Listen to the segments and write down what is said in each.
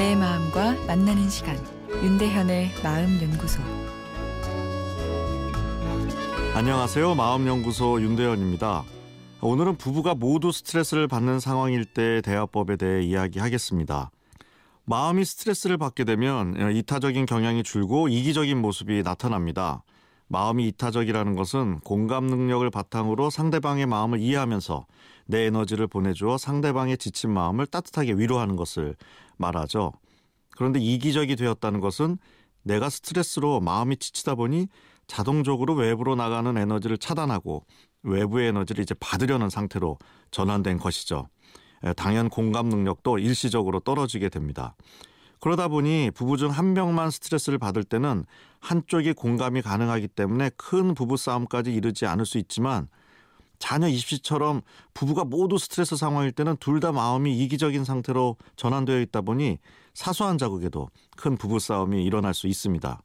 내 마음과 만나는 시간 윤대현의 마음 연구소 안녕하세요. 마음 연구소 윤대현입니다. 오늘은 부부가 모두 스트레스를 받는 상황일 때 대화법에 대해 이야기하겠습니다. 마음이 스트레스를 받게 되면 이타적인 경향이 줄고 이기적인 모습이 나타납니다. 마음이 이타적이라는 것은 공감 능력을 바탕으로 상대방의 마음을 이해하면서 내 에너지를 보내주어 상대방의 지친 마음을 따뜻하게 위로하는 것을 말하죠. 그런데 이기적이 되었다는 것은 내가 스트레스로 마음이 지치다 보니 자동적으로 외부로 나가는 에너지를 차단하고 외부의 에너지를 이제 받으려는 상태로 전환된 것이죠. 당연 공감 능력도 일시적으로 떨어지게 됩니다. 그러다 보니 부부 중 한 명만 스트레스를 받을 때는 한쪽이 공감이 가능하기 때문에 큰 부부 싸움까지 이르지 않을 수 있지만 자녀 입시처럼 부부가 모두 스트레스 상황일 때는 둘 다 마음이 이기적인 상태로 전환되어 있다 보니 사소한 자극에도 큰 부부 싸움이 일어날 수 있습니다.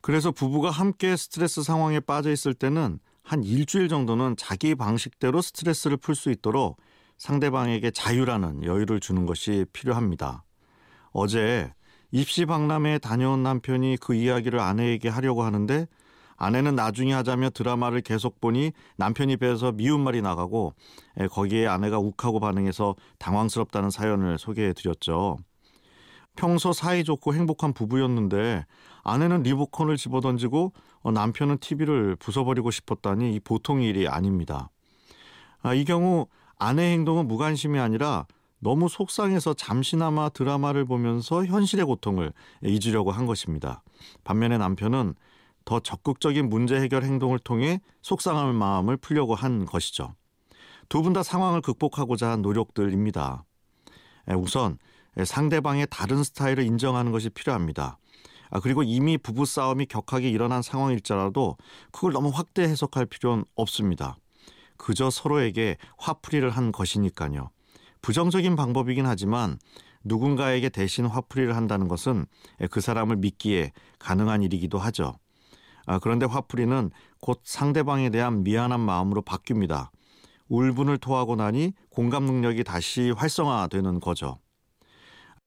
그래서 부부가 함께 스트레스 상황에 빠져 있을 때는 한 일주일 정도는 자기 방식대로 스트레스를 풀 수 있도록 상대방에게 자유라는 여유를 주는 것이 필요합니다. 어제 입시 박람회에 다녀온 남편이 그 이야기를 아내에게 하려고 하는데 아내는 나중에 하자며 드라마를 계속 보니 남편이 배에서 미운 말이 나가고 거기에 아내가 욱하고 반응해서 당황스럽다는 사연을 소개해 드렸죠. 평소 사이좋고 행복한 부부였는데 아내는 리모컨을 집어던지고 어, 남편은 TV를 부숴버리고 싶었다니 이 보통 일이 아닙니다. 아, 이 경우 아내의 행동은 무관심이 아니라 너무 속상해서 잠시나마 드라마를 보면서 현실의 고통을 잊으려고 한 것입니다. 반면에 남편은 더 적극적인 문제 해결 행동을 통해 속상한 마음을 풀려고 한 것이죠. 두 분 다 상황을 극복하고자 한 노력들입니다. 우선 상대방의 다른 스타일을 인정하는 것이 필요합니다. 아, 그리고 이미 부부 싸움이 격하게 일어난 상황일지라도 그걸 너무 확대 해석할 필요는 없습니다. 그저 서로에게 화풀이를 한 것이니까요. 부정적인 방법이긴 하지만 누군가에게 대신 화풀이를 한다는 것은 그 사람을 믿기에 가능한 일이기도 하죠. 아, 그런데 화풀이는 곧 상대방에 대한 미안한 마음으로 바뀝니다. 울분을 토하고 나니 공감 능력이 다시 활성화되는 거죠.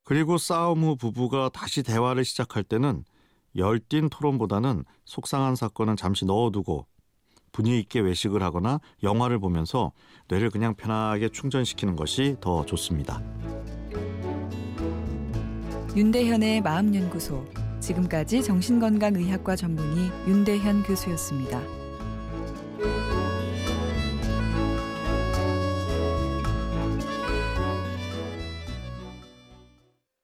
그리고 싸움 후 부부가 다시 대화를 시작할 때는 열띤 토론보다는 속상한 사건은 잠시 넣어두고 분위기 있게 외식을 하거나 영화를 보면서 뇌를 그냥 편하게 충전시키는 것이 더 좋습니다. 윤대현의 마음연구소 지금까지 정신건강의학과 전문의 윤대현 교수였습니다.